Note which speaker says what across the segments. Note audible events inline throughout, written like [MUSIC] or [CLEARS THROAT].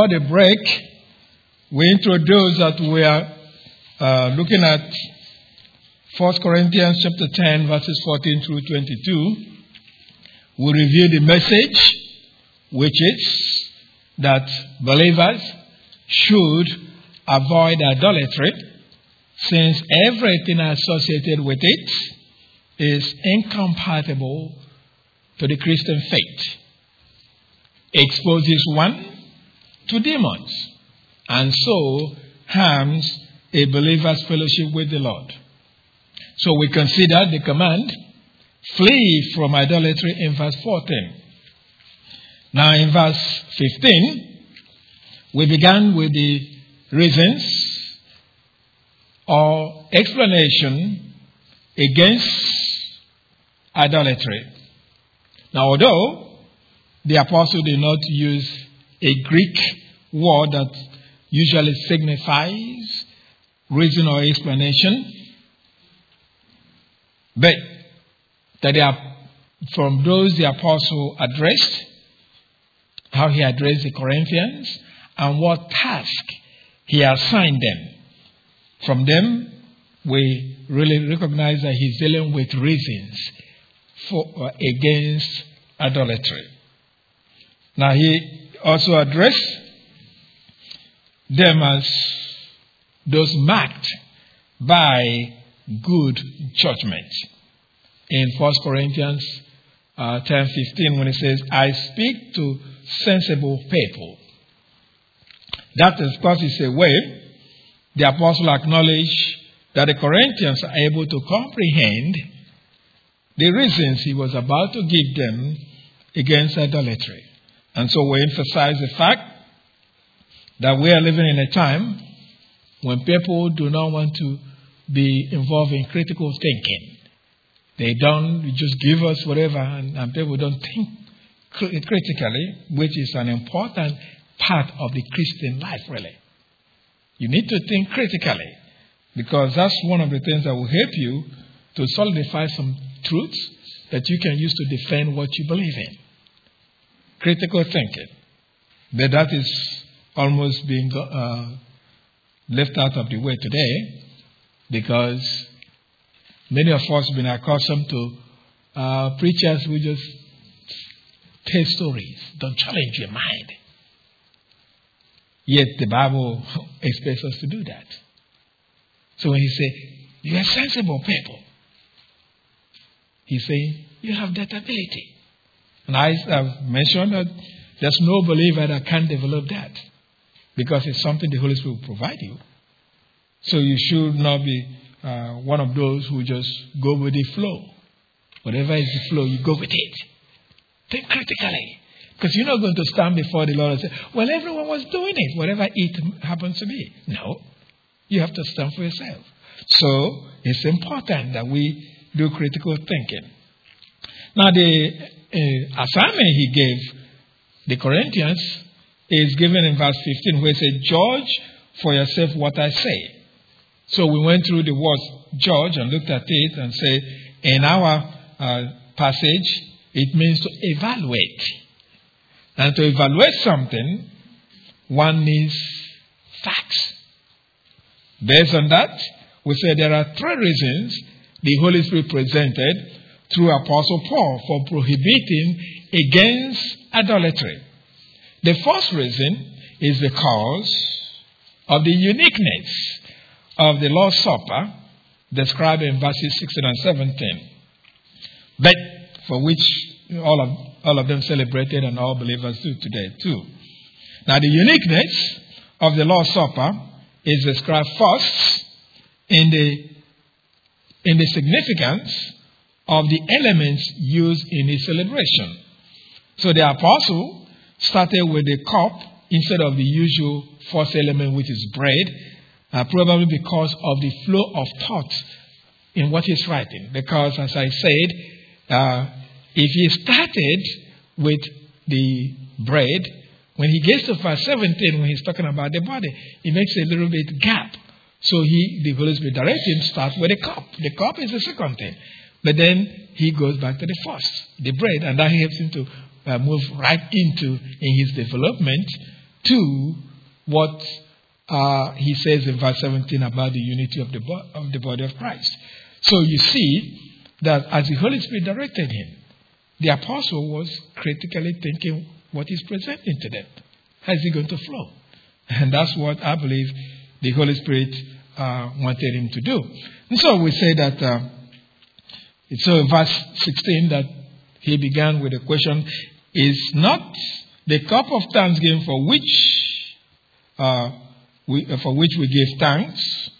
Speaker 1: For the break, we introduced that we are uh, looking at 1 Corinthians chapter 10, verses 14 through 22. We review the message, which is that believers should avoid idolatry, since everything associated with it is incompatible to the Christian faith. Exposes one to demons and so harms a believer's fellowship with the Lord. So we consider the command flee from idolatry in verse 14. Now, in verse 15, we began with the reasons or explanation against idolatry. Now, although the apostle did not use a Greek word that usually signifies reason or explanation, but that they are from those the apostle addressed, how he addressed the Corinthians, and what task he assigned them. From them, we really recognize that he's dealing with reasons for against idolatry. Now he also address them as those marked by good judgment. In 1 Corinthians uh, 10 15, when it says, I speak to sensible people. That is course, it's a way the apostle acknowledged that the Corinthians are able to comprehend the reasons he was about to give them against idolatry. And so we emphasize the fact that we are living in a time when people do not want to be involved in critical thinking. They don't just give us whatever, and, and people don't think critically, which is an important part of the Christian life, really. You need to think critically because that's one of the things that will help you to solidify some truths that you can use to defend what you believe in. Critical thinking. But that is almost being uh, left out of the way today because many of us have been accustomed to uh, preachers who just tell stories, don't challenge your mind. Yet the Bible [LAUGHS] expects us to do that. So when he says, You are sensible people, he's saying, You have that ability. And I have mentioned that there's no believer that can develop that because it's something the Holy Spirit will provide you. So you should not be uh, one of those who just go with the flow. Whatever is the flow, you go with it. Think critically. Because you're not going to stand before the Lord and say, Well, everyone was doing it, whatever it happens to be. No. You have to stand for yourself. So it's important that we do critical thinking. Now, the uh, assignment he gave the Corinthians is given in verse 15, where it says, Judge for yourself what I say. So we went through the word judge and looked at it and said, in our uh, passage, it means to evaluate. And to evaluate something, one needs facts. Based on that, we say there are three reasons the Holy Spirit presented through Apostle Paul for prohibiting against idolatry. The first reason is the because of the uniqueness of the Lord's Supper described in verses 16 and 17, but for which all of, all of them celebrated and all believers do today too. Now, the uniqueness of the Lord's Supper is described first in the, in the significance of the elements used in the celebration. So the apostle started with the cup instead of the usual first element, which is bread, uh, probably because of the flow of thought in what he's writing. Because, as I said, uh, if he started with the bread, when he gets to verse 17, when he's talking about the body, he makes a little bit gap. So he, the Holy Spirit directs him start with the cup. The cup is the second thing. But then he goes back to the first, the bread, and that helps him to uh, move right into in his development to what uh, he says in verse 17 about the unity of the, bo- of the body of Christ. So you see that as the Holy Spirit directed him, the apostle was critically thinking what he's presenting to them. How is it going to flow? [LAUGHS] And that's what I believe the Holy Spirit uh, wanted him to do. And so we say that, uh, so in verse 16 that he began with a question, is not the cup of thanksgiving for which, uh, we, for which we give thanks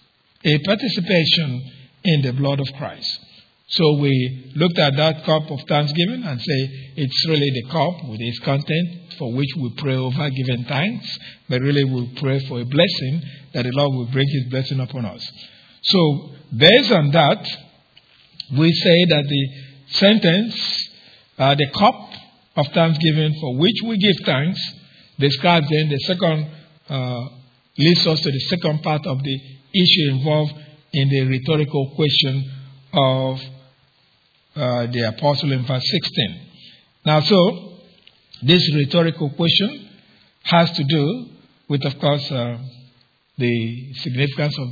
Speaker 1: a participation in the blood of Christ. So we looked at that cup of thanksgiving and say it's really the cup with its content for which we pray over giving thanks, but really we pray for a blessing that the Lord will bring his blessing upon us. So based on that, we say that the sentence, uh, the cup of thanksgiving for which we give thanks, describes then the second, uh, leads us to the second part of the issue involved in the rhetorical question of uh, the apostle in verse 16. Now, so, this rhetorical question has to do with, of course, uh, the significance of,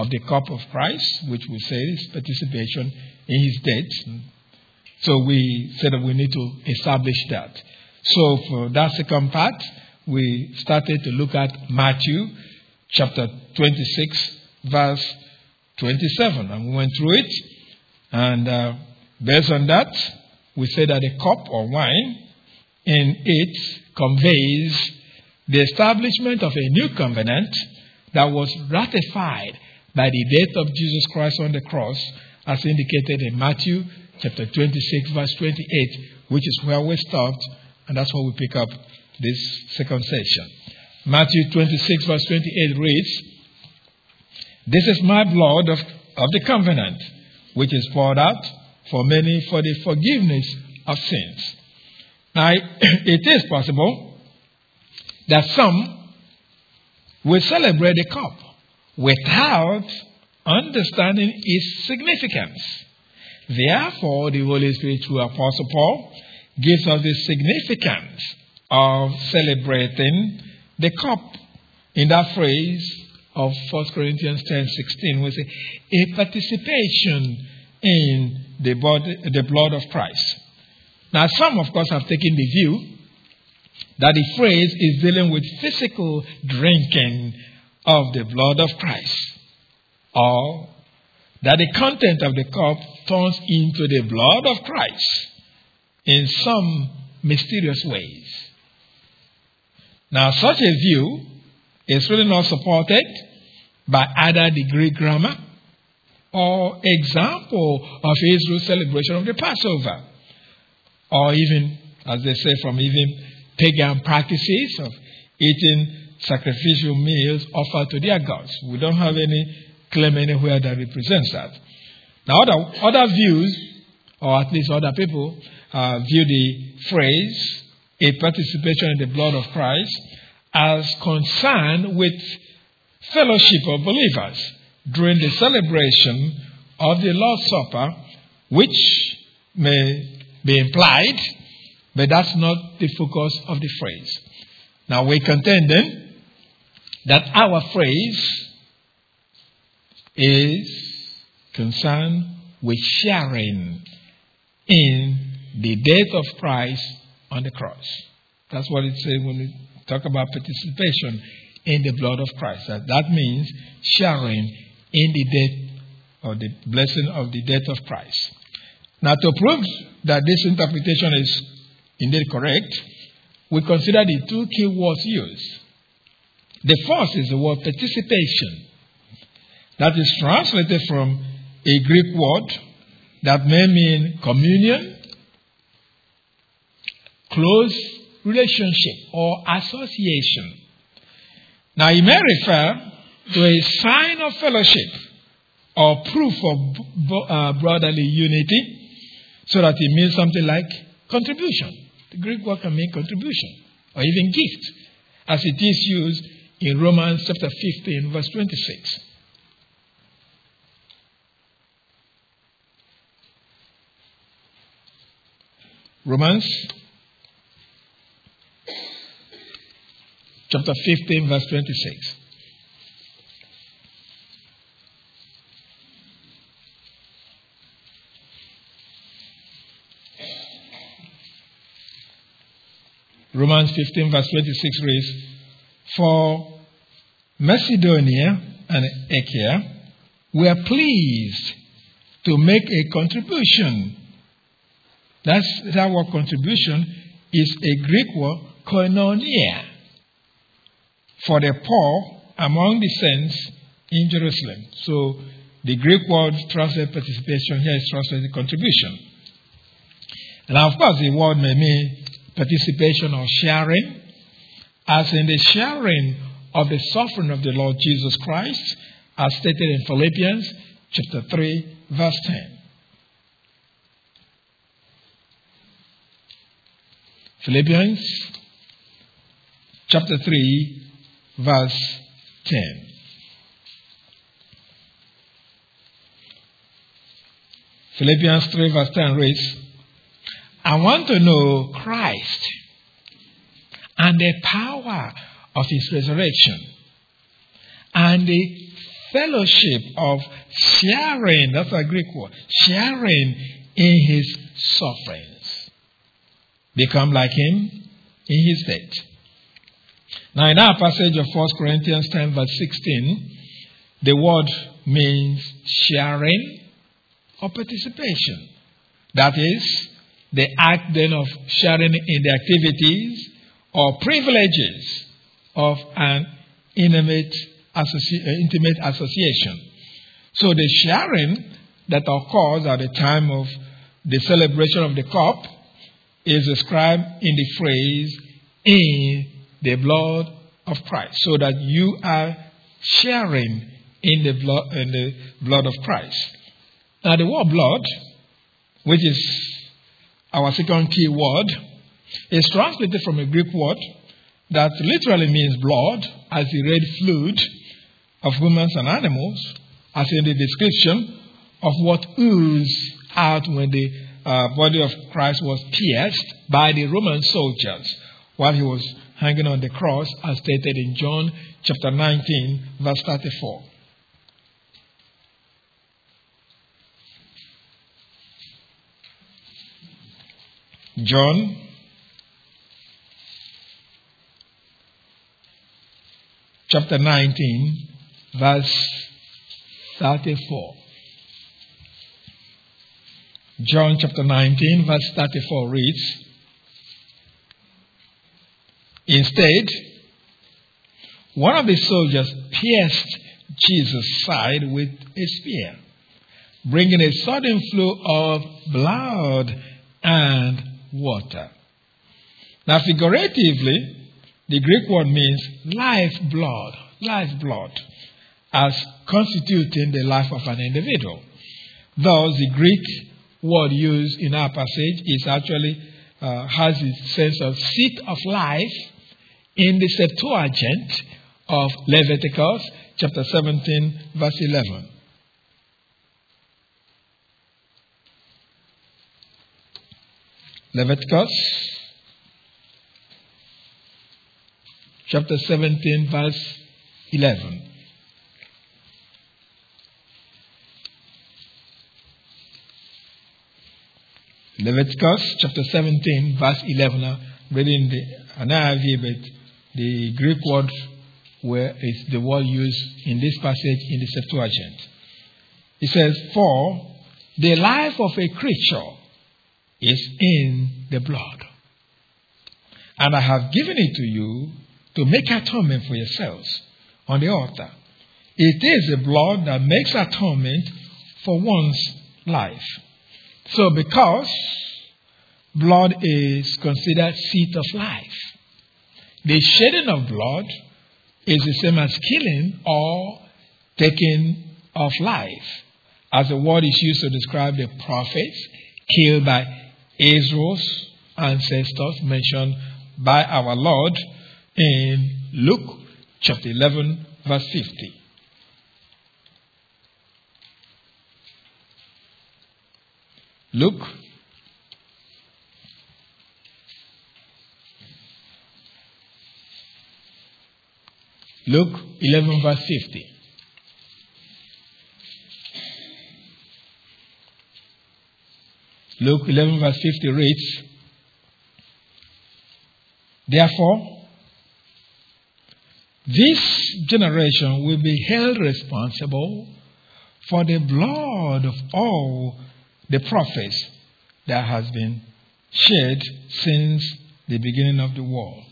Speaker 1: of the cup of Christ, which we say is participation in his death. So we said that we need to establish that. So for that second part, we started to look at Matthew chapter 26, verse 27, and we went through it. And uh, based on that, we said that a cup or wine in it conveys the establishment of a new covenant that was ratified by the death of Jesus Christ on the cross, as indicated in Matthew chapter 26, verse 28, which is where we stopped, and that's where we pick up this second session. Matthew 26, verse 28 reads, This is my blood of, of the covenant, which is poured out for many for the forgiveness of sins. Now, [CLEARS THROAT] it is possible that some will celebrate the cup without understanding its significance. Therefore, the Holy Spirit, through Apostle Paul, gives us the significance of celebrating the cup in that phrase of 1 Corinthians 10 16, we say, a participation in the, body, the blood of Christ. Now, some, of course, have taken the view that the phrase is dealing with physical drinking of the blood of Christ, or that the content of the cup turns into the blood of Christ in some mysterious ways. Now, such a view is really not supported by either the Greek grammar or example of Israel's celebration of the Passover, or even, as they say, from even pagan practices of eating sacrificial meals offered to their gods. We don't have any claim anywhere that represents that. Now, other, other views, or at least other people, uh, view the phrase, a participation in the blood of Christ, as concerned with fellowship of believers during the celebration of the Lord's Supper, which may be implied, but that's not the focus of the phrase. Now we contend then that our phrase is concerned with sharing in the death of Christ on the cross. That's what it says when we talk about participation in the blood of Christ. That, means sharing in the death or the blessing of the death of Christ. Now, to prove that this interpretation is indeed correct, we consider the two key words used. The first is the word participation. That is translated from a Greek word that may mean communion, close relationship, or association. Now, it may refer to a sign of fellowship or proof of uh, brotherly unity, so that it means something like contribution. The Greek word can mean contribution or even gift, as it is used in Romans chapter 15, verse 26. Romans chapter 15, verse 26. Romans 15, verse 26 reads, For Macedonia and Achaia were pleased to make a contribution. That's that word contribution is a Greek word koinonia for the poor among the saints in Jerusalem. So the Greek word translated participation here is translated contribution. And of course, the word may mean participation or sharing, as in the sharing of the suffering of the Lord Jesus Christ, as stated in Philippians chapter 3, verse 10. Philippians chapter 3, verse 10. Philippians 3, verse 10 reads, I want to know Christ and the power of his resurrection and the fellowship of sharing, that's a Greek word, sharing in his sufferings. Become like him in his death. Now, in our passage of 1 Corinthians 10, verse 16, the word means sharing or participation. That is, the act then of sharing in the activities or privileges of an intimate, uh, intimate association. So the sharing that occurs at the time of the celebration of the cup is described in the phrase in the blood of Christ, so that you are sharing in the blood, in the blood of Christ. Now the word blood, which is our second key word, is translated from a Greek word that literally means blood, as the red fluid of humans and animals, as in the description of what oozed out when the uh, body of Christ was pierced by the Roman soldiers while he was hanging on the cross, as stated in John chapter 19, verse 34. John chapter 19, verse 34. John chapter 19, verse 34 reads Instead, one of the soldiers pierced Jesus' side with a spear, bringing a sudden flow of blood and water. Now, figuratively, the Greek word means life blood, life blood, as constituting the life of an individual. Thus, the Greek word used in our passage is actually uh, has the sense of seat of life in the Septuagint of Leviticus chapter 17, verse 11. Leviticus chapter 17, verse 11. Leviticus chapter 17, verse 11. Uh, reading the NIV, but the Greek word where is the word used in this passage in the Septuagint. It says, For the life of a creature is in the blood. And I have given it to you to make atonement for yourselves on the altar. It is the blood that makes atonement for one's life. So, because blood is considered seat of life, the shedding of blood is the same as killing or taking of life, as the word is used to describe the prophets killed by Israel's ancestors mentioned by our Lord in Luke chapter 11, verse 50. Luke Luke 11, verse 50. Luke 11, verse 50 reads, Therefore, this generation will be held responsible for the blood of all the prophets that has been shed since the beginning of the world.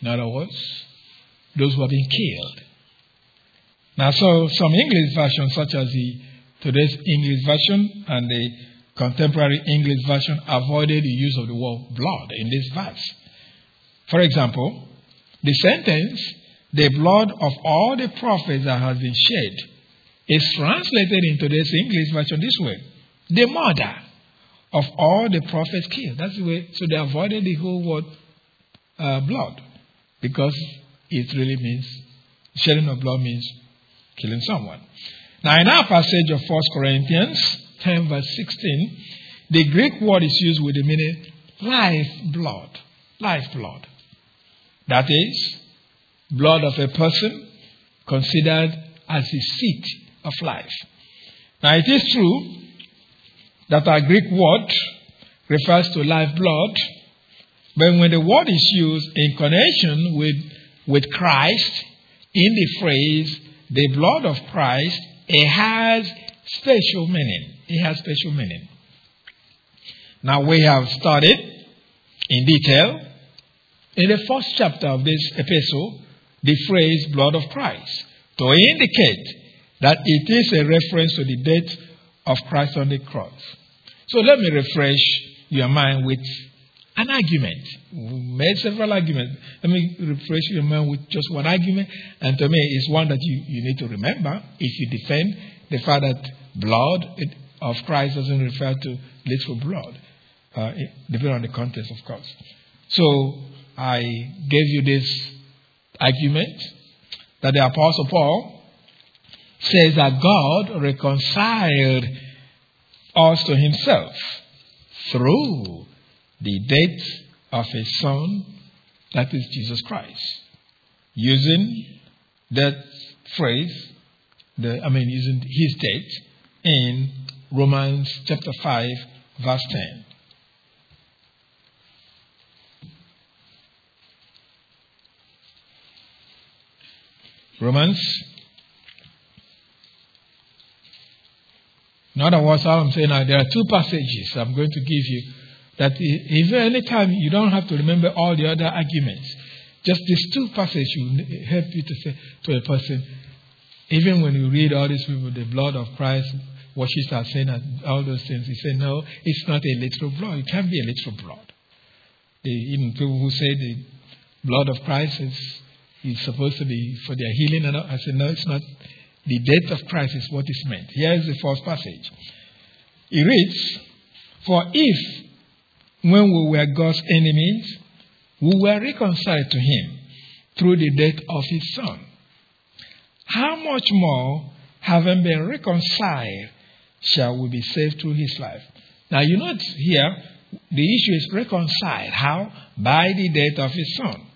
Speaker 1: In other words, those who have been killed. Now, so some English versions, such as the today's English version and the contemporary English version, avoided the use of the word blood in this verse. For example, the sentence, the blood of all the prophets that has been shed, is translated into this English version this way the murder of all the prophets killed. That's the way. So they avoided the whole word uh, blood because it really means shedding of blood means killing someone. Now, in our passage of 1 Corinthians 10, verse 16, the Greek word is used with the meaning life blood. Life blood. That is, blood of a person considered as the seat of life. Now, it is true that our Greek word refers to life blood, but when the word is used in connection with, with Christ, in the phrase, the blood of Christ, it has special meaning. It has special meaning. Now we have studied in detail in the first chapter of this epistle the phrase blood of Christ to indicate that it is a reference to the death of Christ on the cross. So let me refresh your mind with an argument. We made several arguments. Let me refresh your mind with just one argument, and to me, it's one that you, you need to remember if you defend the fact that blood of Christ doesn't refer to literal blood, uh, depending on the context, of course. So I gave you this argument that the Apostle Paul says that God reconciled us to himself through the death of his son, that is Jesus Christ. Using that phrase, the, I mean, using his death in Romans chapter 5, verse 10. Romans In other words, I'm saying now, there are two passages I'm going to give you that if any time you don't have to remember all the other arguments, just these two passages will help you to say to a person, even when you read all these people, the blood of Christ washes our sin and all those things, you say, no, it's not a literal blood. It can't be a literal blood. The, even people who say the blood of Christ is, is supposed to be for their healing, and I say, no, it's not the death of Christ is what is meant. Here is the first passage. It reads, For if, when we were God's enemies, we were reconciled to him through the death of his Son, how much more, having been reconciled, shall we be saved through his life? Now, you note here, the issue is reconciled. How? By the death of his Son.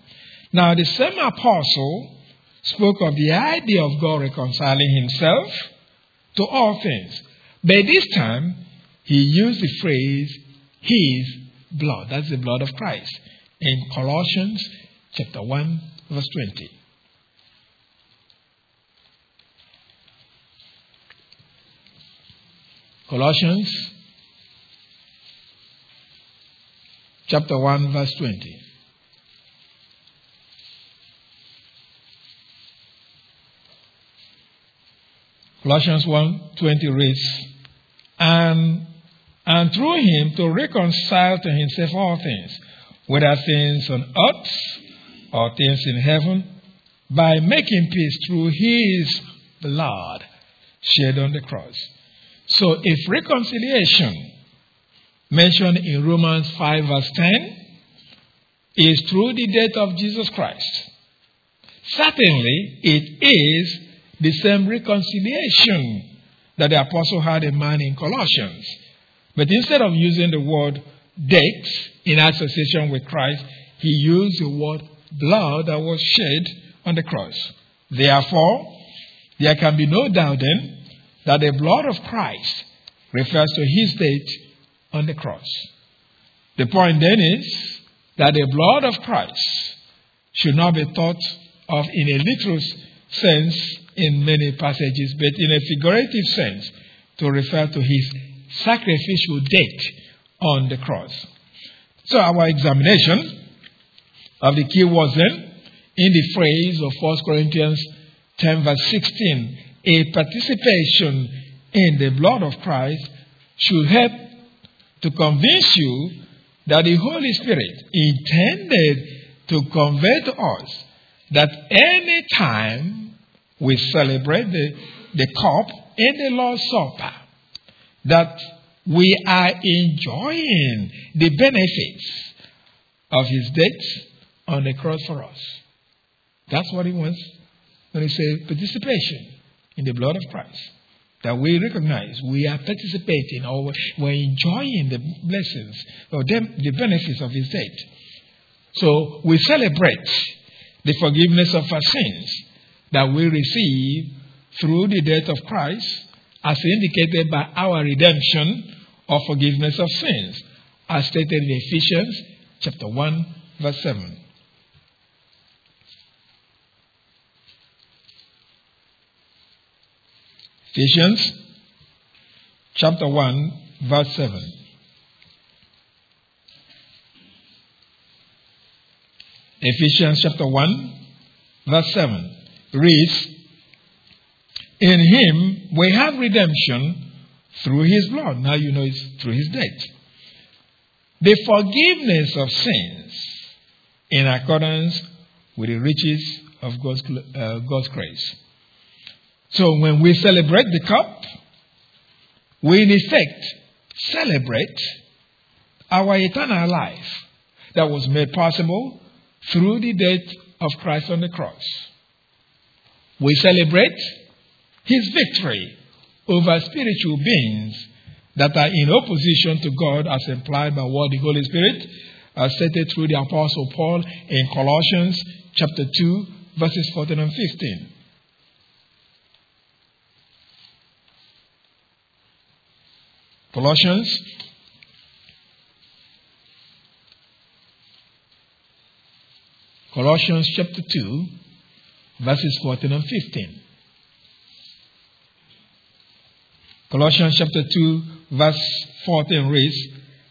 Speaker 1: Now, the same apostle spoke of the idea of God reconciling himself to all things. But this time, he used the phrase, his blood. That's the blood of Christ. In Colossians chapter 1, verse 20. Colossians chapter 1, verse 20. Colossians 1.20 reads, and, and through him to reconcile to himself all things, whether things on earth or things in heaven, by making peace through his blood shed on the cross. So if reconciliation mentioned in Romans 5 verse 10 is through the death of Jesus Christ, certainly it is the same reconciliation that the apostle had in mind in Colossians. But instead of using the word death in association with Christ, he used the word blood that was shed on the cross. Therefore, there can be no doubt then that the blood of Christ refers to his death on the cross. The point then is that the blood of Christ should not be thought of in a literal sense in many passages, but in a figurative sense to refer to his sacrificial death on the cross. So our examination of the key words then in the phrase of 1 Corinthians 10 verse 16, a participation in the blood of Christ should help to convince you that the Holy Spirit intended to convey to us that any time we celebrate the, the cup in the Lord's Supper, that we are enjoying the benefits of his death on the cross for us. That's what he wants when he says participation in the blood of Christ. That we recognize we are participating or we're enjoying the blessings or the benefits of his death. So we celebrate the forgiveness of our sins that we receive through the death of Christ as indicated by our redemption or forgiveness of sins, as stated in Ephesians chapter 1, verse 7. Ephesians chapter 1, verse 7. Ephesians chapter 1, verse 7 reads, In him we have redemption through his blood. Now you know it's through his death. The forgiveness of sins in accordance with the riches of God's, uh, God's grace. So when we celebrate the cup, we in effect celebrate our eternal life that was made possible through the death of Christ on the cross. We celebrate his victory over spiritual beings that are in opposition to God as implied by what the Holy Spirit has stated through the Apostle Paul in Colossians chapter 2 verses 14 and 15. Colossians Colossians chapter 2 verses 14 and 15. Colossians chapter 2, verse 14 reads,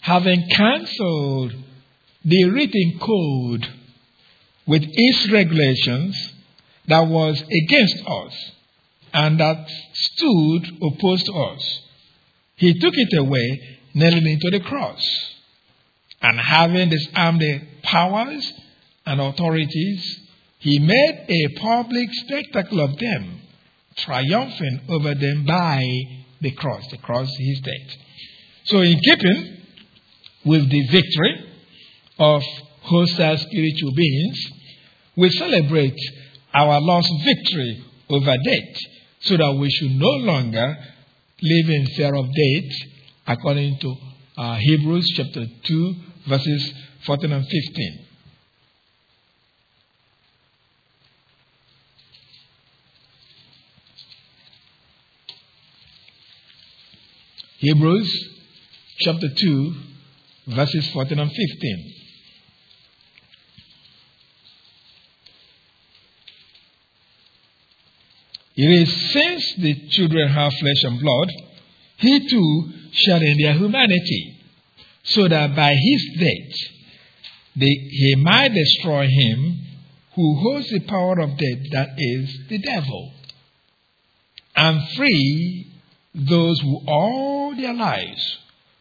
Speaker 1: Having cancelled the written code with its regulations that was against us and that stood opposed to us, he took it away, nailing it to the cross. And having disarmed the powers and authorities, he made a public spectacle of them, triumphing over them by the cross. The cross his death. So, in keeping with the victory of hostile spiritual beings, we celebrate our lost victory over death so that we should no longer live in fear of death according to uh, Hebrews chapter 2, verses 14 and 15. Hebrews chapter 2, verses 14 and 15. It is since the children have flesh and blood, he too shall in their humanity, so that by his death they, he might destroy him who holds the power of death, that is, the devil, and free those who all their lives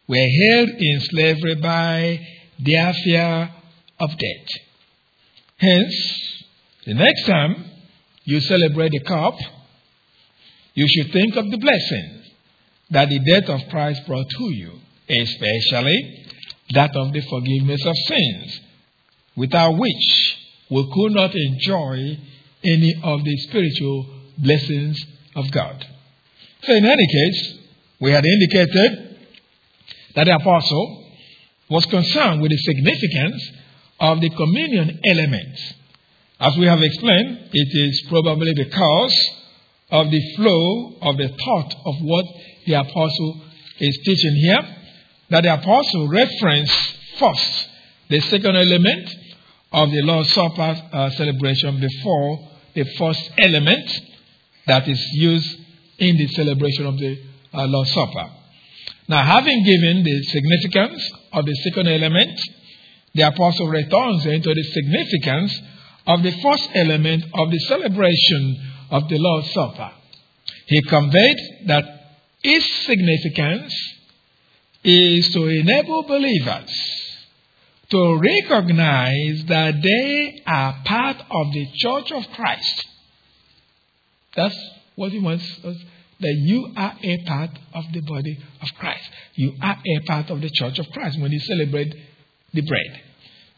Speaker 1: were held in slavery by their fear of death. Hence, the next time you celebrate the cup, you should think of the blessing that the death of Christ brought to you, especially that of the forgiveness of sins, without which we could not enjoy any of the spiritual blessings of God. So, in any case, we had indicated that the apostle was concerned with the significance of the communion elements As we have explained, it is probably because of the flow of the thought of what the apostle is teaching here that the apostle referenced first the second element of the Lord's Supper uh, celebration before the first element that is used in the celebration of the uh, Lord's Supper. Now, having given the significance of the second element, the apostle returns into the significance of the first element of the celebration of the Lord's Supper. He conveyed that its significance is to enable believers to recognize that they are part of the church of Christ. That's what he wants us that you are a part of the body of Christ. You are a part of the church of Christ when you celebrate the bread.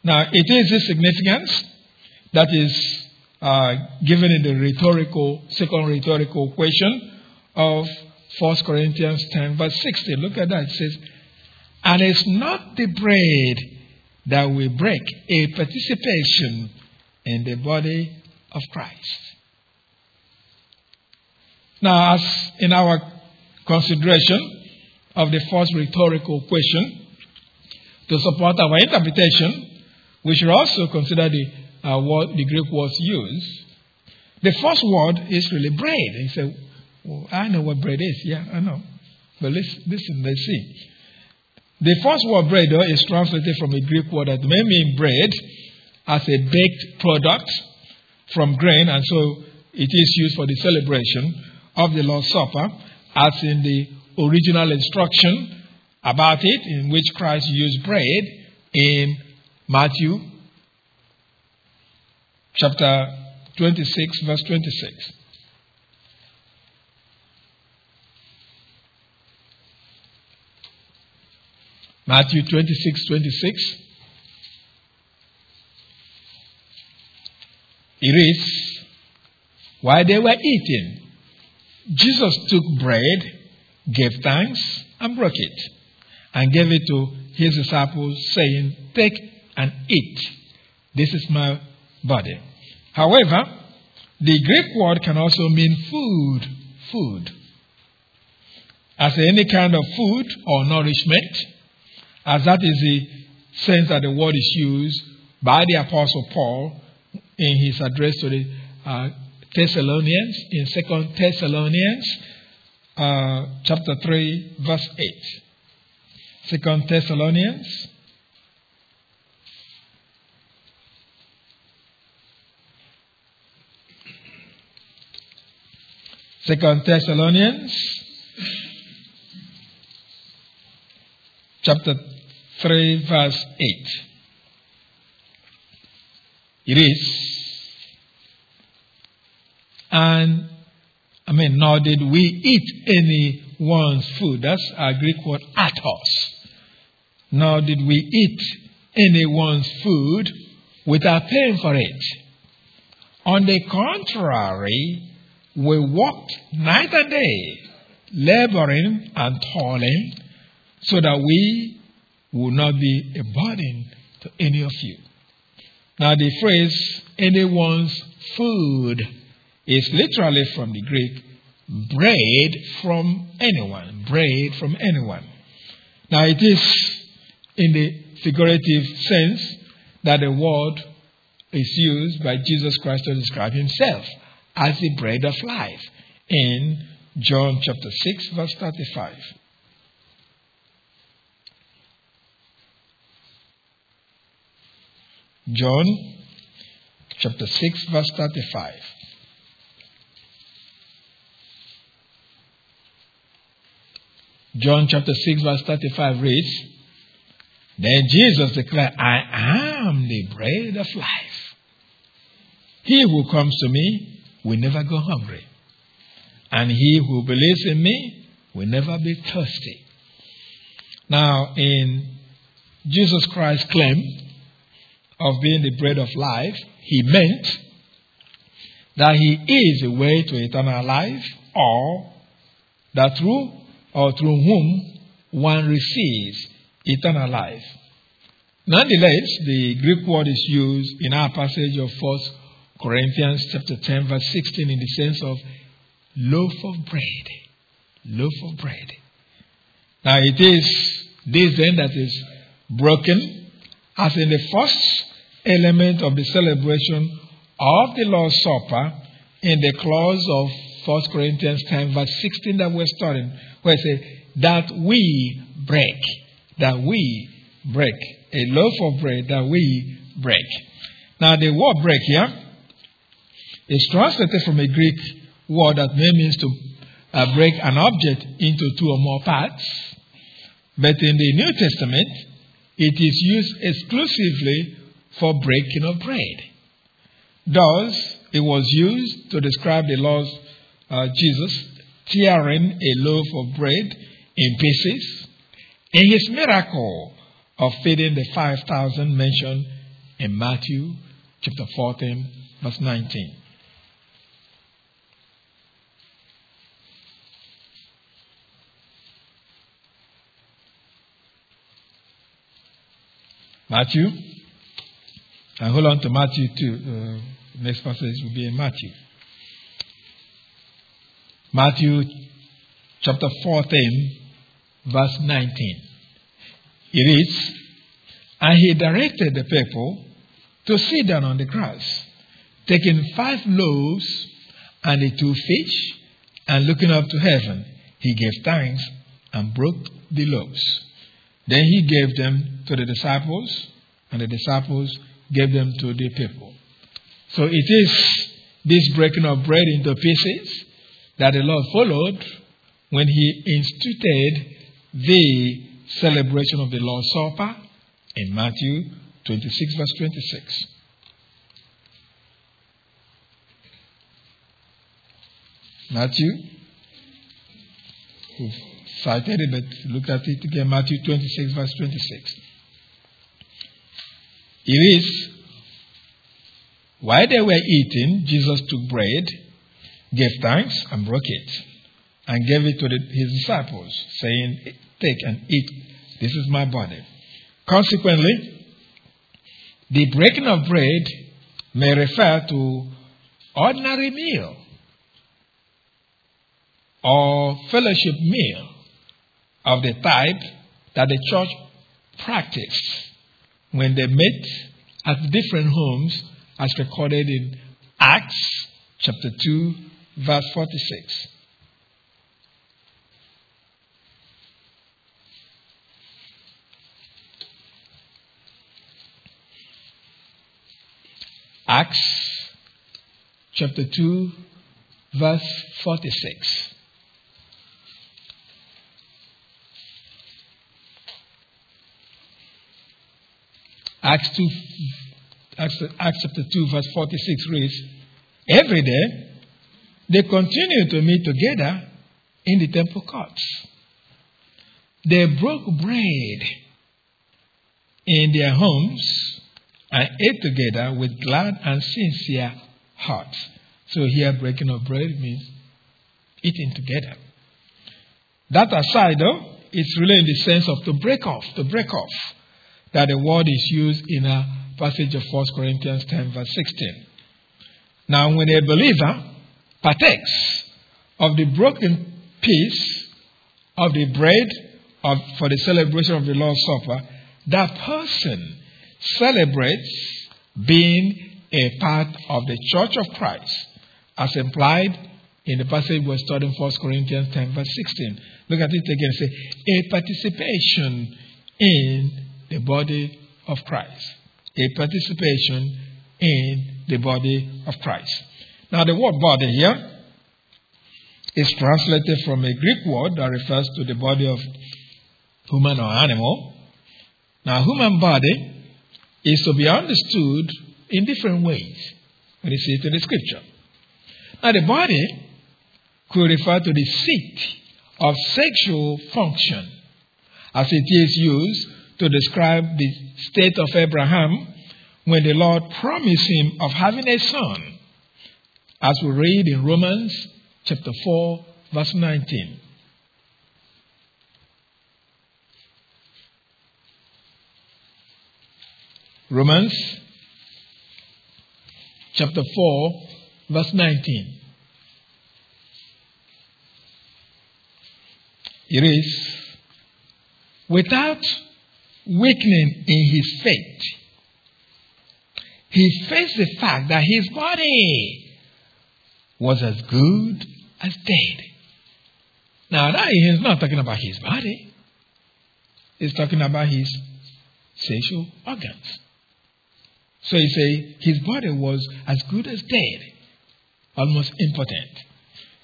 Speaker 1: Now, it is this significance that is uh, given in the rhetorical, second rhetorical question of 1 Corinthians 10, verse 60. Look at that. It says, And it's not the bread that we break, a participation in the body of Christ. Now, as in our consideration of the first rhetorical question, to support our interpretation, we should also consider the, uh, word, the Greek words used. The first word is really bread. You say, well, I know what bread is. Yeah, I know. But listen, listen let's see. The first word bread though, is translated from a Greek word that may mean bread as a baked product from grain, and so it is used for the celebration of the Lord's Supper, as in the original instruction about it, in which Christ used bread in Matthew chapter 26, verse 26. Matthew 26, 26. It reads, While they were eating, Jesus took bread, gave thanks, and broke it, and gave it to his disciples, saying, Take and eat. This is my body. However, the Greek word can also mean food, food. As any kind of food or nourishment, as that is the sense that the word is used by the Apostle Paul in his address to the uh, Thessalonians, in Second Thessalonians uh, chapter 3, verse 8. Second Thessalonians Second Thessalonians chapter 3 verse 8. It is and I mean, nor did we eat anyone's food. That's our Greek word artos. Nor did we eat anyone's food without paying for it. On the contrary, we worked night and day, laboring and toiling, so that we will not be a burden to any of you. Now, the phrase anyone's food is literally from the Greek bread from anyone. Bread from anyone. Now it is in the figurative sense that the word is used by Jesus Christ to describe himself as the bread of life in John chapter 6, verse 35. John chapter 6, verse 35. John chapter 6, verse 35 reads, Then Jesus declared, I am the bread of life. He who comes to me will never go hungry, and he who believes in me will never be thirsty. Now, in Jesus Christ's claim of being the bread of life, he meant that he is the way to eternal life, or that through or through whom one receives eternal life. Nonetheless, the Greek word is used in our passage of 1 Corinthians chapter 10, verse 16, in the sense of loaf of bread. Loaf of bread. Now it is this then that is broken, as in the first element of the celebration of the Lord's Supper, in the clause of 1 Corinthians 10, verse 16 that we're studying, where it says, that we break, that we break, a loaf of bread that we break. Now, the word break here is translated from a Greek word that may means to uh, break an object into two or more parts. But in the New Testament, it is used exclusively for breaking of bread. Thus, it was used to describe the Lord uh, Jesus tearing a loaf of bread in pieces in his miracle of feeding the 5,000 mentioned in Matthew chapter 14, verse 19. Matthew. And hold on to Matthew 2. Uh, next passage will be in Matthew. Matthew chapter 14, verse 19. It reads, And he directed the people to sit down on the grass, taking five loaves and the two fish, and looking up to heaven, he gave thanks and broke the loaves. Then he gave them to the disciples, and the disciples gave them to the people. So it is this breaking of bread into pieces that the Lord followed when he instituted the celebration of the Lord's Supper in Matthew 26, verse 26. Matthew, we've cited it, but look at it again. Matthew 26, verse 26. It is, while they were eating, Jesus took bread, gave thanks, and broke it, and gave it to the, his disciples, saying, Take and eat. This is my body. Consequently, the breaking of bread may refer to ordinary meal or fellowship meal of the type that the church practiced when they met at different homes as recorded in Acts chapter 2 verse 46. Acts chapter 2, verse 46. Acts 2, Acts, Acts chapter 2, verse 46 reads, Every day they continued to meet together in the temple courts. They broke bread in their homes and ate together with glad and sincere hearts. So here, breaking of bread means eating together. That aside, though, it's really in the sense of to break off, to break off, that the word is used in a passage of 1 Corinthians 10, verse 16. Now, when a believer partakes of the broken piece of the bread of, for the celebration of the Lord's Supper, that person celebrates being a part of the church of Christ, as implied in the passage we're studying 1 Corinthians 10, verse 16. Look at it again. Say, a participation in the body of Christ. A participation in the body of Christ. Now, the word body here is translated from a Greek word that refers to the body of human or animal. Now, human body is to be understood in different ways when you see it in the scripture. Now, the body could refer to the seat of sexual function, as it is used to describe the state of Abraham when the Lord promised him of having a son, as we read in Romans chapter 4, verse 19. Romans chapter 4, verse 19. It is without weakening in his faith. He faced the fact that his body was as good as dead. Now, that he's not talking about his body, he's talking about his sexual organs. So he say his body was as good as dead, almost impotent.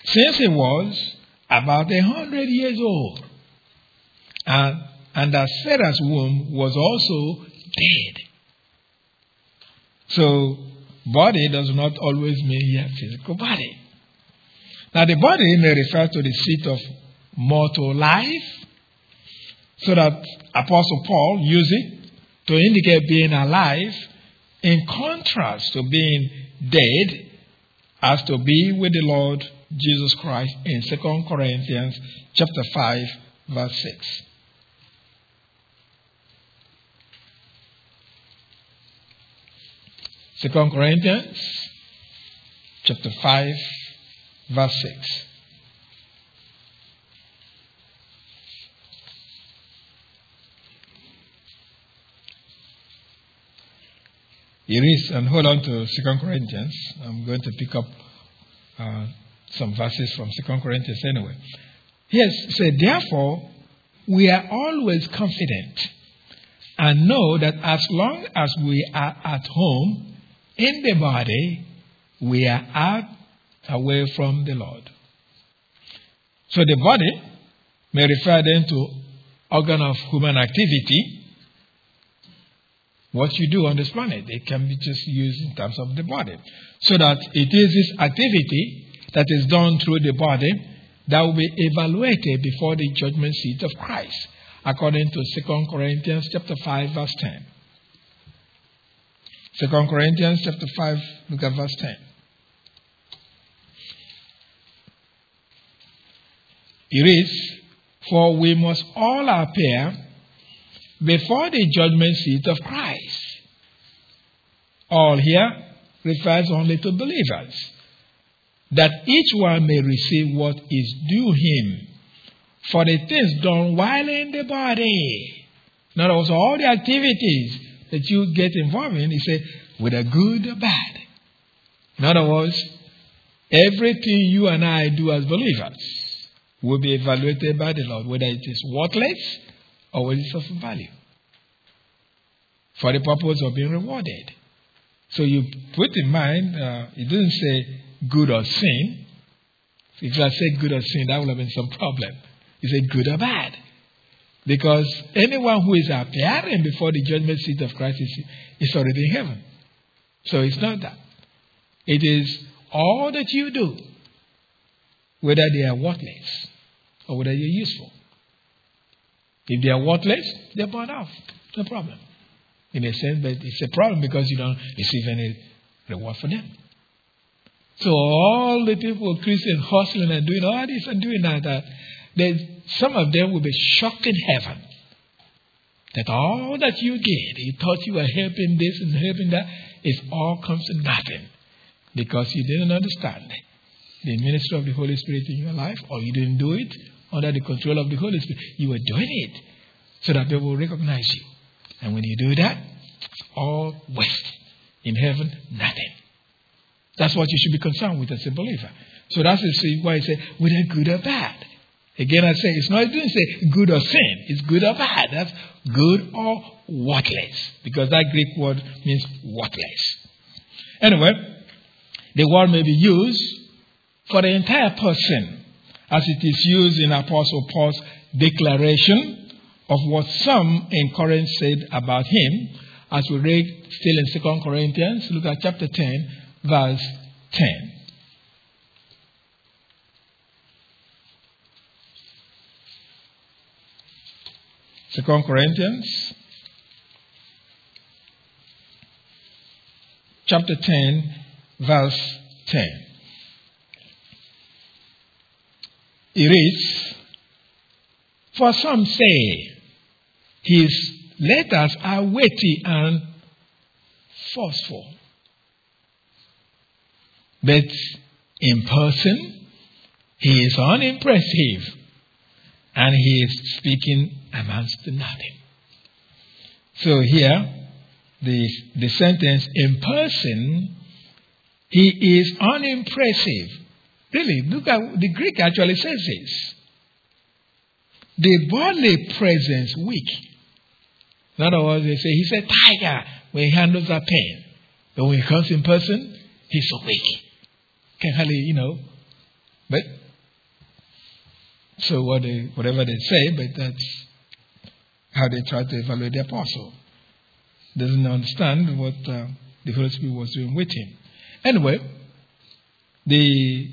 Speaker 1: Since he was about a hundred years old, and, and that Sarah's womb was also dead. So, body does not always mean your physical body. Now, the body may refer to the seat of mortal life, so that Apostle Paul used it to indicate being alive in contrast to being dead as to be with the Lord Jesus Christ in 2 Corinthians chapter 5 verse 6. Second Corinthians chapter 5 verse 6. It is, and hold on to Second Corinthians. I'm going to pick up uh, some verses from Second Corinthians anyway. Yes, say, therefore, we are always confident and know that as long as we are at home in the body, we are out away from the Lord. So the body may refer then to organ of human activity what you do on this planet. It can be just used in terms of the body. So that it is this activity that is done through the body that will be evaluated before the judgment seat of Christ, according to 2 Corinthians chapter 5, verse 10. 2 Corinthians chapter 5, look at verse 10. It is, for we must all appear before the judgment seat of Christ. All here refers only to believers, that each one may receive what is due him for the things done while in the body. In other words, all the activities that you get involved in, he said, whether good or bad. In other words, everything you and I do as believers will be evaluated by the Lord, whether it is worthless or whether it's of value for the purpose of being rewarded. So you put in mind, uh, it didn't say good or sin. If I said good or sin, that would have been some problem. He said good or bad. Because anyone who is appearing before the judgment seat of Christ is, is already in heaven. So it's not that. It is all that you do, whether they are worthless or whether you're useful. If they are worthless, they're burned off. No problem. In a sense, but it's a problem because you don't receive any reward for them. So all the people, Christians, hustling and doing all this and doing that, that they, some of them will be shocked in heaven that all that you did, you thought you were helping this and helping that, it all comes to nothing because you didn't understand the ministry of the Holy Spirit in your life, or you didn't do it under the control of the Holy Spirit. You were doing it so that people will recognize you. And when you do that, it's all waste. In heaven, nothing. That's what you should be concerned with as a believer. So that's why I say, whether good or bad. Again, I say, it's not, didn't say good or sin. It's good or bad. That's good or worthless. Because that Greek word means worthless. Anyway, the word may be used for the entire person as it is used in Apostle Paul's declaration of what some in Corinth said about him as we read still in 2 Corinthians. Look at chapter 10, verse 10. Second Corinthians chapter 10 verse 10 it reads for some say his letters are weighty and forceful But in person, he is unimpressive and he is speaking amounts to nothing. So here, the, the sentence in person, he is unimpressive. Really, look at the Greek actually says this. The bodily presence weak. In other words, they say he's a tiger when he handles a pen. But when he comes in person, he's so weak. Can hardly, you know. But so what they, whatever they say, but that's how they tried to evaluate the apostle. Doesn't understand what uh, the Holy Spirit was doing with him. Anyway, the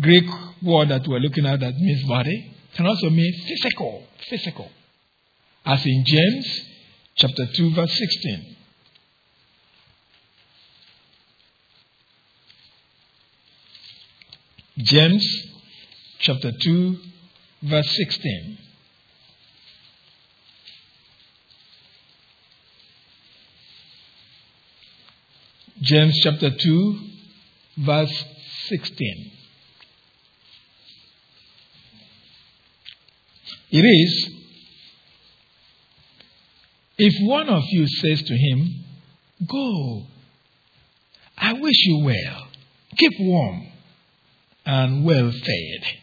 Speaker 1: Greek word that we're looking at that means body can also mean physical, physical. As in James chapter 2 verse 16. James chapter 2, verse 16. James chapter 2, verse 16. It is, if one of you says to him, Go, I wish you well, keep warm and well fed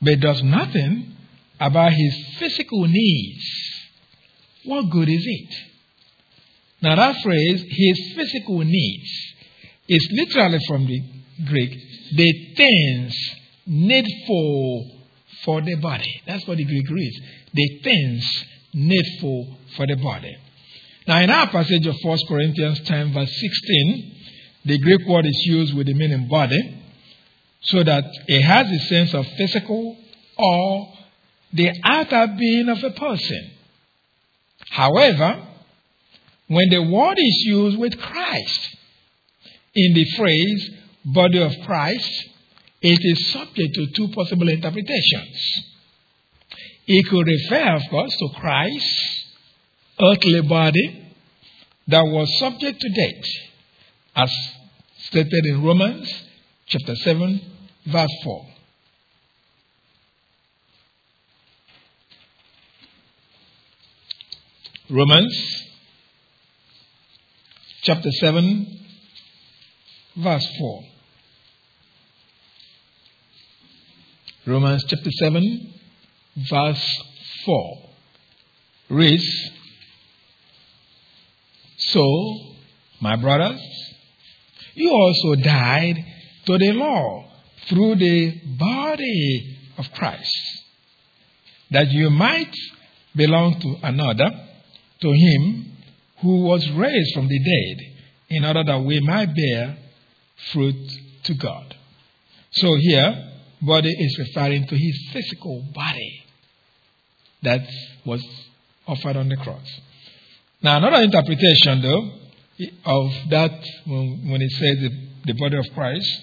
Speaker 1: but does nothing about his physical needs, what good is it? Now, that phrase, his physical needs, is literally from the Greek, the things needful for the body. That's what the Greek reads. The things needful for the body. Now, in our passage of 1 Corinthians 10, verse 16, the Greek word is used with the meaning body so that it has a sense of physical or the outer being of a person. However, when the word is used with Christ in the phrase body of Christ, it is subject to two possible interpretations. It could refer, of course, to Christ's earthly body that was subject to death, as stated in Romans chapter 7, verse 4. Romans chapter 7, verse 4. Romans chapter 7, verse 4 reads So, my brothers, you also died to the law through the body of Christ, that you might belong to another, to him who was raised from the dead, in order that we might bear fruit to God. So here, body is referring to his physical body that was offered on the cross. Now, another interpretation, though, of that when, it says the, the body of Christ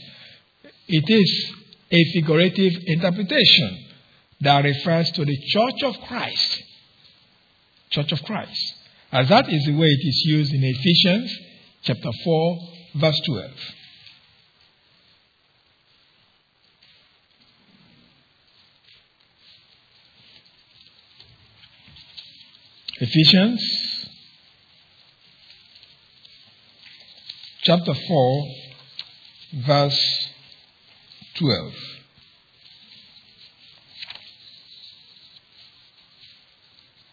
Speaker 1: it is a figurative interpretation that refers to the church of Christ. Church of Christ. As that is the way it is used in Ephesians chapter 4, verse 12. Ephesians chapter 4, verse 12.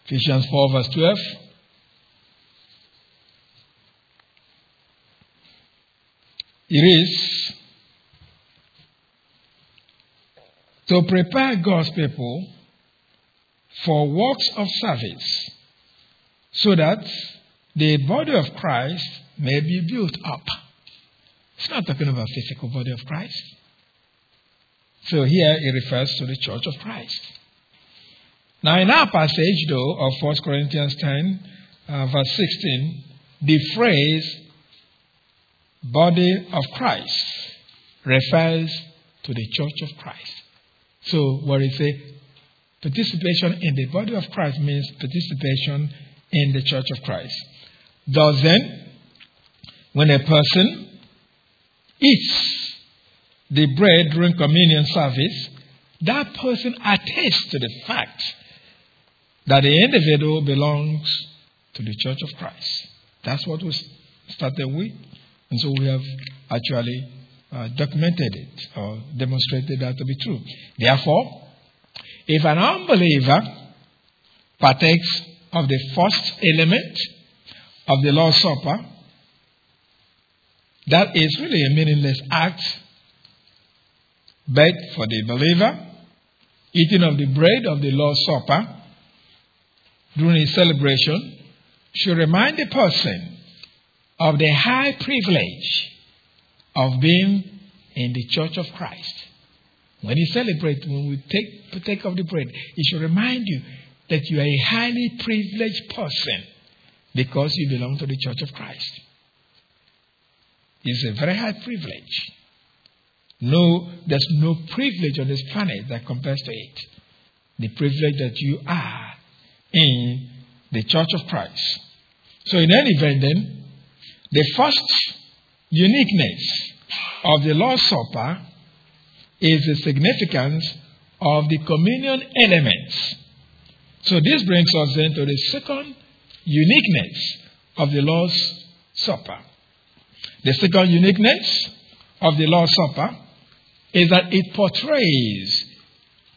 Speaker 1: Ephesians 4, verse 12. It is to prepare God's people for works of service so that the body of Christ may be built up. It's not talking about physical body of Christ. So here it refers to the church of Christ. Now, in our passage, though, of 1 Corinthians 10, uh, verse 16, the phrase body of Christ refers to the church of Christ. So, what it say? Participation in the body of Christ means participation in the church of Christ. Thus, then, when a person eats the bread during communion service, that person attests to the fact that the individual belongs to the Church of Christ. That's what we started with. And so we have actually uh, documented it or demonstrated that to be true. Therefore, if an unbeliever partakes of the first element of the Lord's Supper, that is really a meaningless act. But for the believer, eating of the bread of the Lord's Supper during his celebration should remind the person of the high privilege of being in the church of Christ. When you celebrate, when we take partake of the bread, it should remind you that you are a highly privileged person because you belong to the church of Christ. It's a very high privilege. No, there's no privilege on this planet that compares to it. The privilege that you are in the church of Christ. So, in any event, then, the first uniqueness of the Lord's Supper is the significance of the communion elements. So, this brings us then to the second uniqueness of the Lord's Supper. The second uniqueness of the Lord's Supper is that it portrays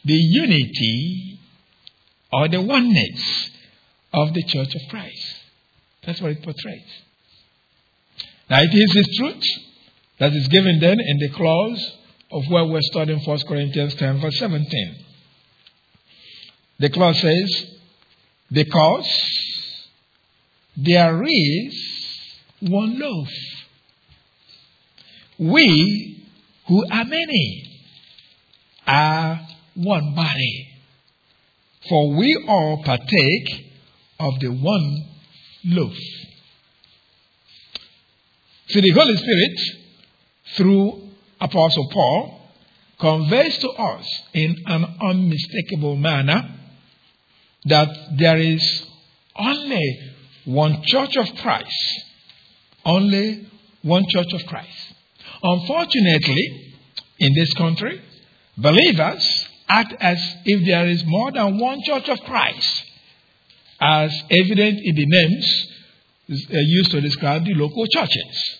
Speaker 1: the unity or the oneness of the Church of Christ. That's what it portrays. Now, it is this truth that is given then in the clause of where we're studying 1 Corinthians 10, verse 17. The clause says, Because there is one loaf. We who are many are one body. For we all partake of the one loaf. See, the Holy Spirit, through Apostle Paul, conveys to us in an unmistakable manner that there is only one church of Christ. Only one church of Christ. Unfortunately, in this country, believers act as if there is more than one church of Christ, as evident in the names Uh, used to describe the local churches.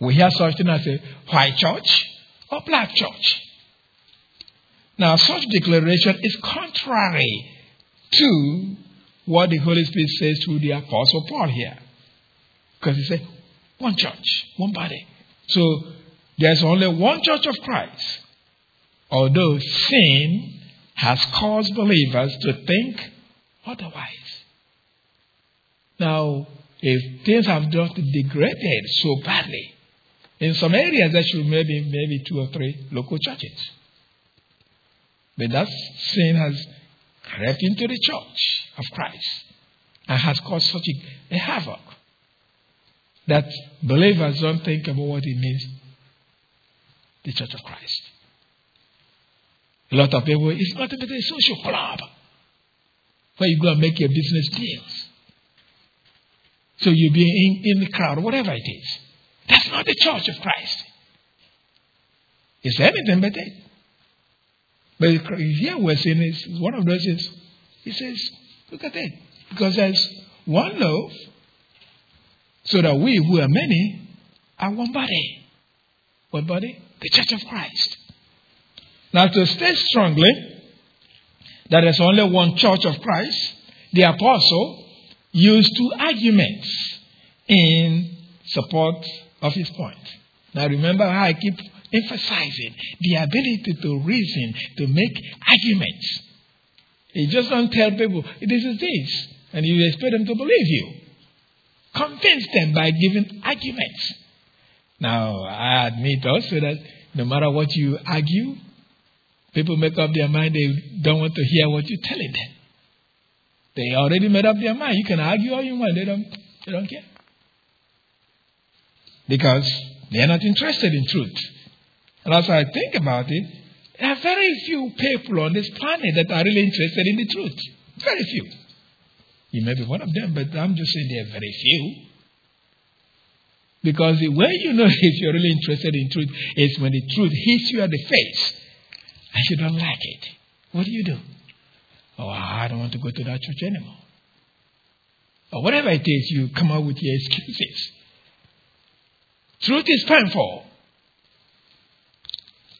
Speaker 1: We hear such thing as a white church or black church. Now, such declaration is contrary to what the Holy Spirit says through the Apostle Paul here. Because he said, one church, one body. So there's only one church of Christ. Although sin has caused believers to think otherwise. Now, if things have just degraded so badly, in some areas there should maybe maybe two or three local churches. But that sin has crept into the church of Christ and has caused such a, a havoc that believers don't think about what it means the church of Christ. A lot of people, it's not even a social club where you go and make your business deals. So you'll be in, in the crowd, whatever it is. That's not the church of Christ. It's anything but it. But here we're saying is one of those is, he says, look at that. Because there's one loaf, so that we who are many are one body. One body? The church of Christ. Now, to state strongly that there's only one church of Christ, the apostle used two arguments in support of his point. Now, remember how I keep emphasizing the ability to reason, to make arguments. You just don't tell people, this is this, and you expect them to believe you. Convince them by giving arguments. Now, I admit also that no matter what you argue, people make up their mind they don't want to hear what you're telling them. They already made up their mind. You can argue all you want, they don't, they don't care. Because they're not interested in truth. And as I think about it, there are very few people on this planet that are really interested in the truth. Very few. You may be one of them, but I'm just saying there are very few. Because the way you know [LAUGHS] if you're really interested in truth is when the truth hits you at the face and you don't like it. What do you do? Oh, I don't want to go to that church anymore. Or whatever it is, you come up with your excuses. Truth is painful.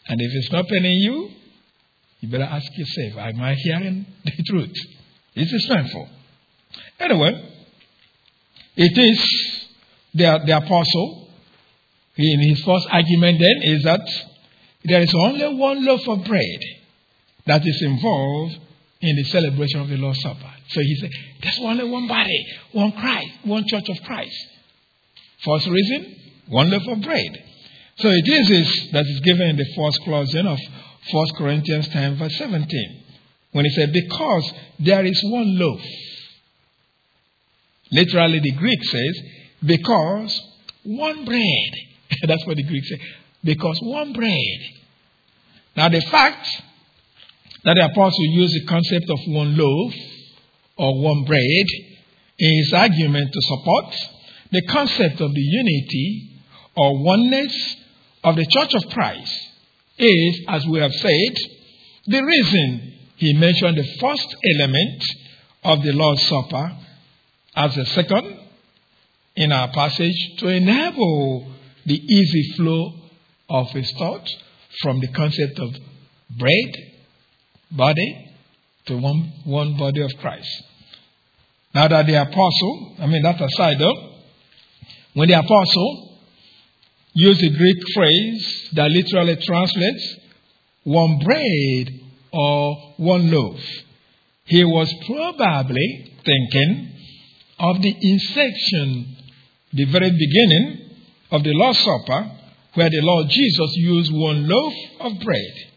Speaker 1: And if it's not paining you, you better ask yourself, am I hearing the [LAUGHS] truth? Is this painful? Anyway, it is the, the apostle, in his first argument then, is that there is only one loaf of bread that is involved in the celebration of the Lord's Supper. So he said, there's only one body, one Christ, one church of Christ. First reason, one loaf of bread. So it is this that is given in the first clause then of 1 Corinthians 10, verse 17. When he said, Because there is one loaf. Literally, the Greek says, Because one bread. [LAUGHS] That's what the Greek says. Because one bread. Now, the fact that the apostle used the concept of one loaf or one bread in his argument to support the concept of the unity or oneness of the Church of Christ is, as we have said, the reason he mentioned the first element of the Lord's Supper as the second in our passage to enable the easy flow of his thought from the concept of bread, body, to one, one body of Christ. Now that the apostle, I mean, that aside though, when the apostle used the Greek phrase that literally translates one bread or one loaf, he was probably thinking of the inception, the very beginning of the Lord's Supper, where the Lord Jesus used one loaf of bread.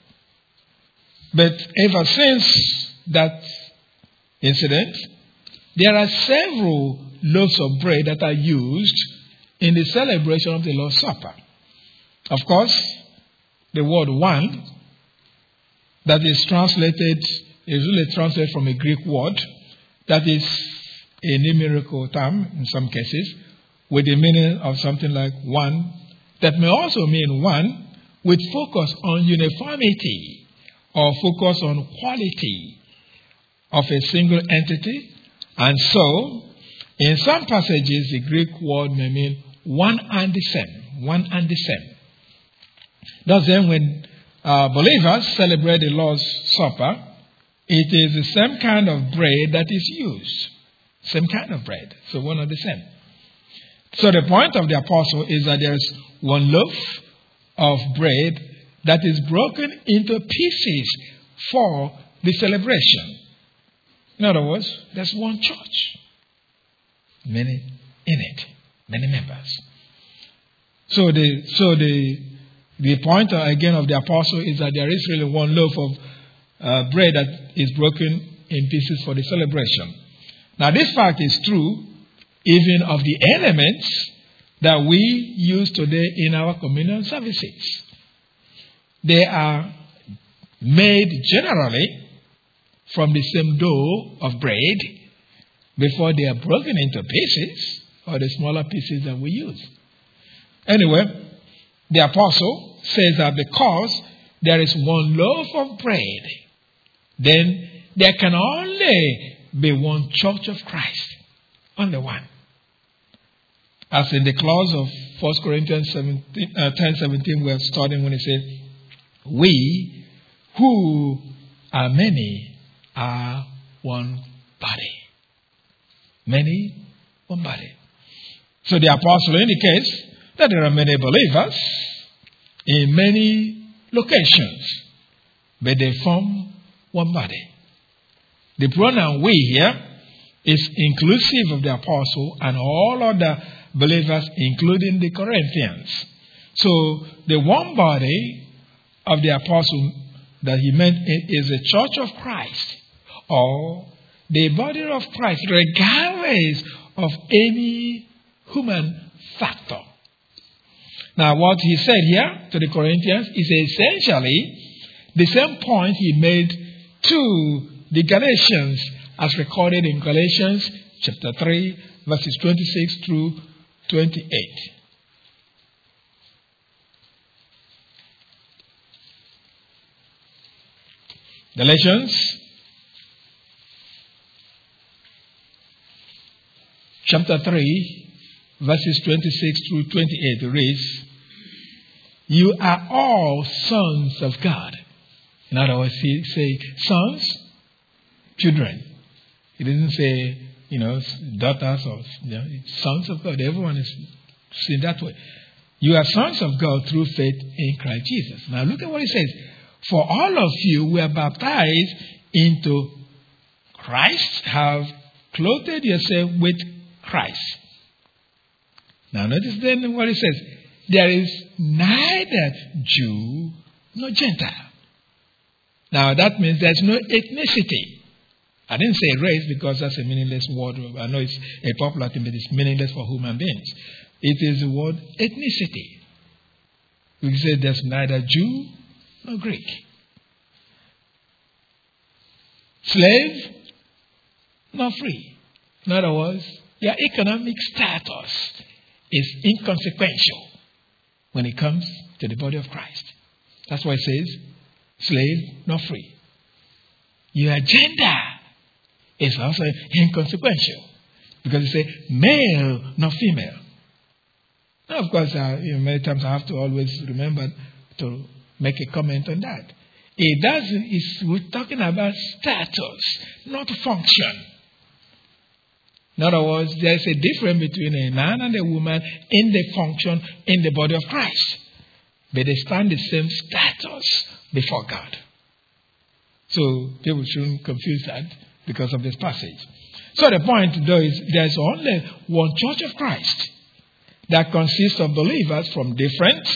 Speaker 1: But ever since that incident, there are several loaves of bread that are used in the celebration of the Lord's Supper. Of course, the word one that is translated is really translated from a Greek word that is a numerical term in some cases with the meaning of something like one that may also mean one with focus on uniformity or focus on quality of a single entity. And so, in some passages, the Greek word may mean one and the same. One and the same. Thus, then, when uh, believers celebrate the Lord's Supper, it is the same kind of bread that is used. Same kind of bread. So, one and the same. So, the point of the apostle is that there is one loaf of bread that is broken into pieces for the celebration. In other words, there's one church, many in it many members. So the so the the point again of the apostle is that there is really one loaf of uh, bread that is broken in pieces for the celebration. Now this fact is true even of the elements that we use today in our communion services. They are made generally from the same dough of bread before they are broken into pieces or the smaller pieces that we use. Anyway, the apostle says that because there is one loaf of bread, then there can only be one church of Christ. Only one. As in the clause of 1 Corinthians 17, uh, 10 17, we're starting when it says, We who are many are one body. Many, one body. So the apostle indicates that there are many believers in many locations, but they form one body. The pronoun we here is inclusive of the apostle and all other believers, including the Corinthians. So the one body of the apostle that he meant is the church of Christ or the body of Christ, regardless of any human factor. Now, what he said here to the Corinthians is essentially the same point he made to the Galatians as recorded in Galatians chapter 3, verses 26 through 28. Galatians chapter 3, verses 26 through 28 reads, You are all sons of God. In other words, he say sons, children. He didn't say, you know, daughters or you know, sons of God. Everyone is seen that way. You are sons of God through faith in Christ Jesus. Now look at what he says. For all of you were baptized into Christ, have clothed yourself with Christ. Now notice then what it says. There is neither Jew nor Gentile. Now that means there's no ethnicity. I didn't say race because that's a meaningless word. I know it's a popular thing, but it's meaningless for human beings. It is the word ethnicity. We say there's neither Jew nor Greek. Slave not free. In other words, your economic status is inconsequential when it comes to the body of Christ. That's why it says, slave not free. Your gender is also inconsequential because it says male not female. Now, of course, uh, you know, many times I have to always remember to make a comment on that. It doesn't, it's, we're talking about status, not function. In other words, there's a difference between a man and a woman in the function in the body of Christ. But they stand the same status before God. So people shouldn't confuse that because of this passage. So the point though is there's only one church of Christ that consists of believers from different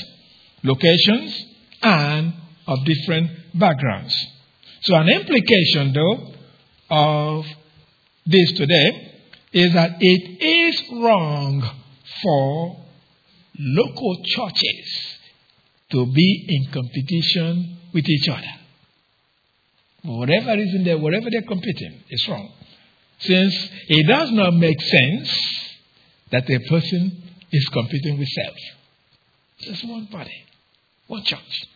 Speaker 1: locations and of different backgrounds. So, an implication, though, of this today is that it is wrong for local churches to be in competition with each other. For whatever reason, they're whatever they're competing, it's wrong. Since it does not make sense that a person is competing with self. Just one body, one church.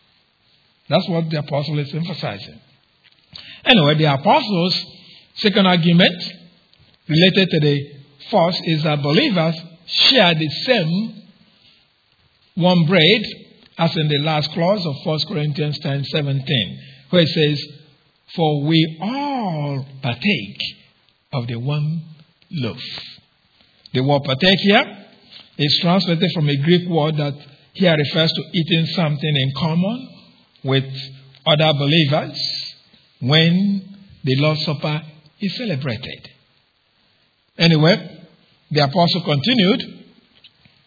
Speaker 1: That's what the apostle is emphasizing. Anyway, the apostles' second argument related to the first is that believers share the same one bread, as in the last clause of 1 Corinthians 10 17, where it says, For we all partake of the one loaf. The word partake here is translated from a Greek word that here refers to eating something in common with other believers when the Lord's Supper is celebrated. Anyway, the apostle continued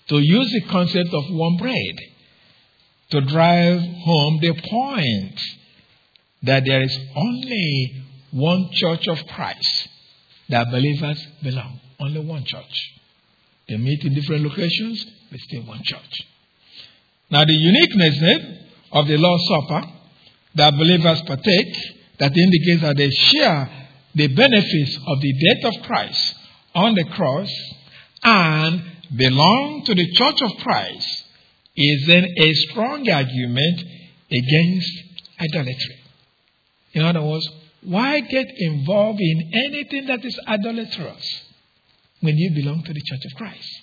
Speaker 1: to use the concept of one bread to drive home the point that there is only one church of Christ that believers belong. Only one church. They meet in different locations, but still one church. Now, the uniqueness eh, of the Lord's Supper that believers partake, that indicates that they share the benefits of the death of Christ on the cross and belong to the church of Christ, is then a strong argument against idolatry. In other words, why get involved in anything that is idolatrous? when you belong to the Church of Christ.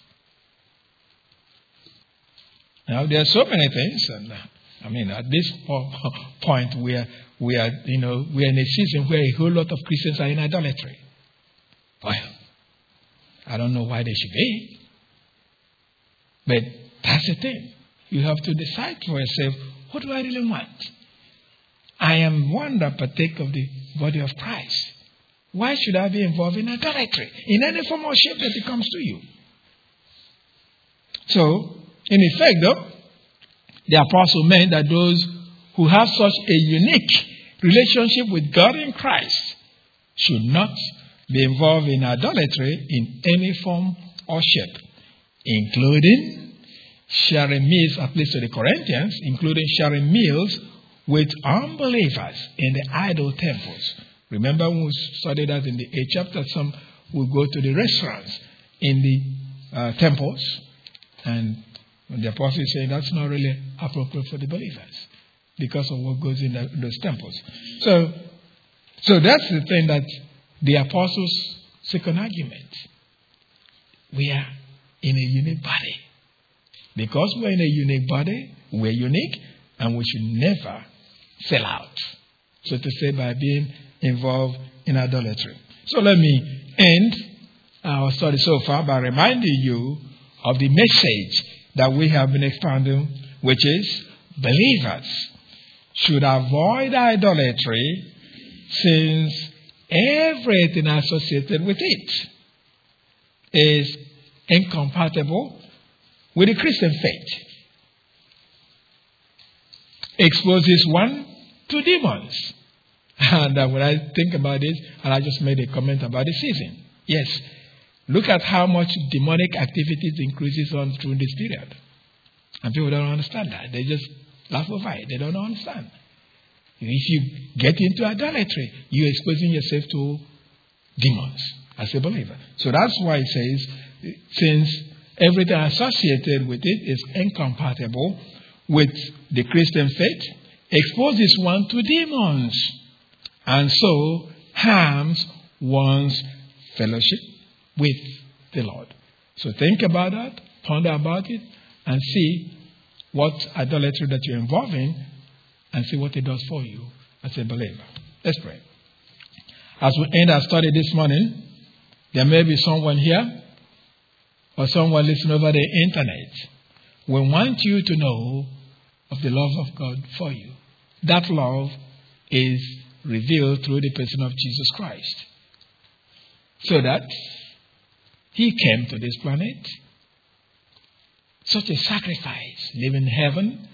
Speaker 1: Now, there are so many things, and uh, I mean, at this [LAUGHS] point, we are, we are, you know, we are in a season where a whole lot of Christians are in idolatry. Well, I don't know why they should be, but that's the thing. You have to decide for yourself, what do I really want? I am one that partake of the body of Christ. Why should I be involved in idolatry in any form or shape that it comes to you? So, in effect, though, the apostle meant that those who have such a unique relationship with God in Christ should not be involved in idolatry in any form or shape, including sharing meals, at least to the Corinthians, including sharing meals with unbelievers in the idol temples. Remember when we studied that in the eighth chapter, some will go to the restaurants in the uh, temples, and the apostle is saying that's not really appropriate for the believers because of what goes in the, those temples. So So that's the thing that the apostles' second argument. We are in a unique body. Because we're in a unique body, we're unique, and we should never sell out. So to say, by being involved in idolatry. So let me end our study so far by reminding you of the message that we have been expounding, which is believers should avoid idolatry since everything associated with it is incompatible with the Christian faith. Exposes one to demons. [LAUGHS] And uh, when I think about this, and I just made a comment about the season. Yes, look at how much demonic activities increases on through this period. And people don't understand that. They just laugh over it. They don't understand. If you get into idolatry, you're exposing yourself to demons as a believer. So that's why it says, since everything associated with it is incompatible with the Christian faith, exposes one to demons and so harms one's fellowship with the Lord. So think about that, ponder about it, and see what idolatry that you're involved in and see what it does for you as a believer. Let's pray. As we end our study this morning, there may be someone here or someone listening over the internet. We want you to know of the love of God for you. That love is revealed through the person of Jesus Christ. So that he came to this planet, such a sacrifice, leaving heaven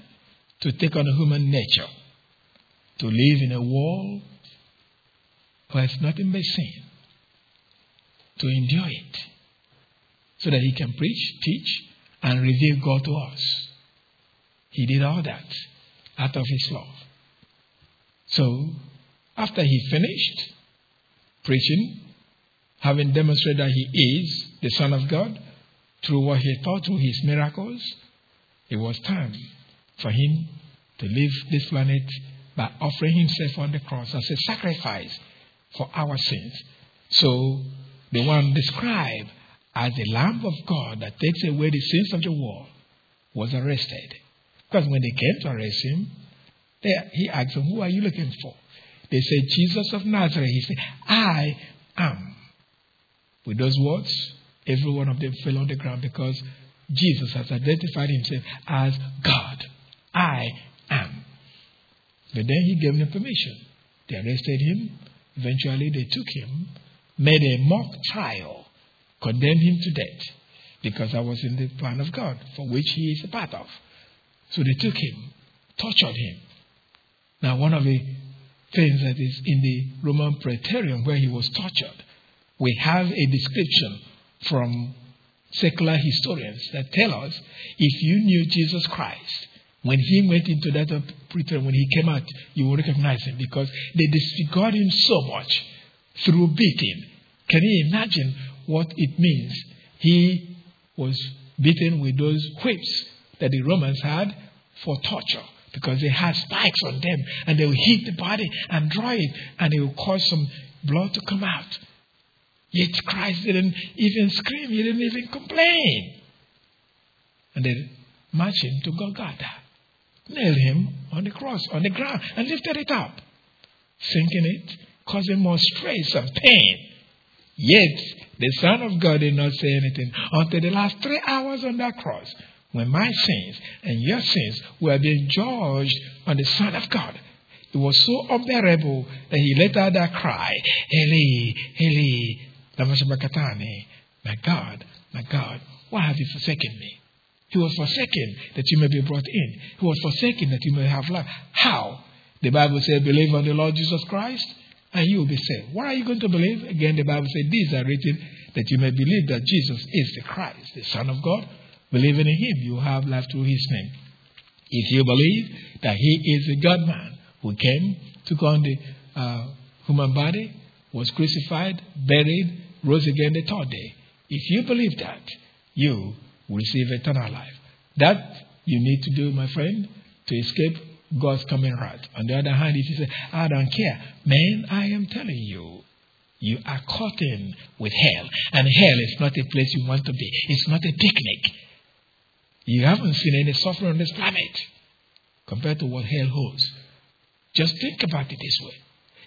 Speaker 1: to take on human nature, to live in a world where it's nothing but sin, to endure it, so that he can preach, teach, and reveal God to us. He did all that out of his love. So after he finished preaching, having demonstrated that he is the Son of God through what he taught, through his miracles, it was time for him to leave this planet by offering himself on the cross as a sacrifice for our sins. So, the one described as the Lamb of God that takes away the sins of the world was arrested. Because when they came to arrest him, they, he asked them, Who are you looking for? They said, Jesus of Nazareth. He said, I am. With those words, every one of them fell on the ground because Jesus has identified himself as God. I am. But then he gave them permission. They arrested him. Eventually, they took him, made a mock trial, condemned him to death because I was in the plan of God for which he is a part of. So they took him, tortured him. Now, one of the things that is in the Roman Praetorium where he was tortured. We have a description from secular historians that tell us if you knew Jesus Christ, when he went into that uh, prison, when he came out, you will recognize him because they disfigured him so much through beating. Can you imagine what it means? He was beaten with those whips that the Romans had for torture because they had spikes on them and they will hit the body and dry it and it will cause some blood to come out. Yet Christ didn't even scream, he didn't even complain. And they marched him to Golgotha, nailed him on the cross, on the ground, and lifted it up, sinking it, causing more stress and pain. Yet the Son of God did not say anything until the last three hours on that cross when my sins and your sins were being judged on the Son of God. It was so unbearable that he let out that cry, Eli, Eli, my God, my God, why have you forsaken me? He was forsaken that you may be brought in. He was forsaken that you may have life. How? The Bible says, believe on the Lord Jesus Christ and you will be saved. What are you going to believe? Again, the Bible says, these are written that you may believe that Jesus is the Christ, the Son of God, Believing in Him, you have life through His name. If you believe that He is a God man who came, took on the uh, human body, was crucified, buried, rose again the third day, if you believe that, you will receive eternal life. That you need to do, my friend, to escape God's coming wrath. On the other hand, if you say, I don't care, man, I am telling you, you are caught in with hell. And hell is not a place you want to be. It's not a picnic. You haven't seen any suffering on this planet compared to what hell holds. Just think about it this way.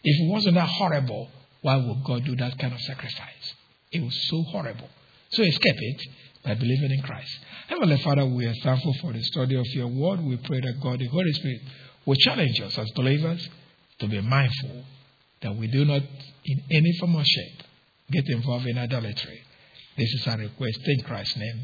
Speaker 1: If it wasn't that horrible, why would God do that kind of sacrifice? It was so horrible. So escape it by believing in Christ. Heavenly Father, we are thankful for the study of your word. We pray that God, the Holy Spirit, will challenge us as believers to be mindful that we do not, in any form or shape, get involved in idolatry. This is our request in Christ's name.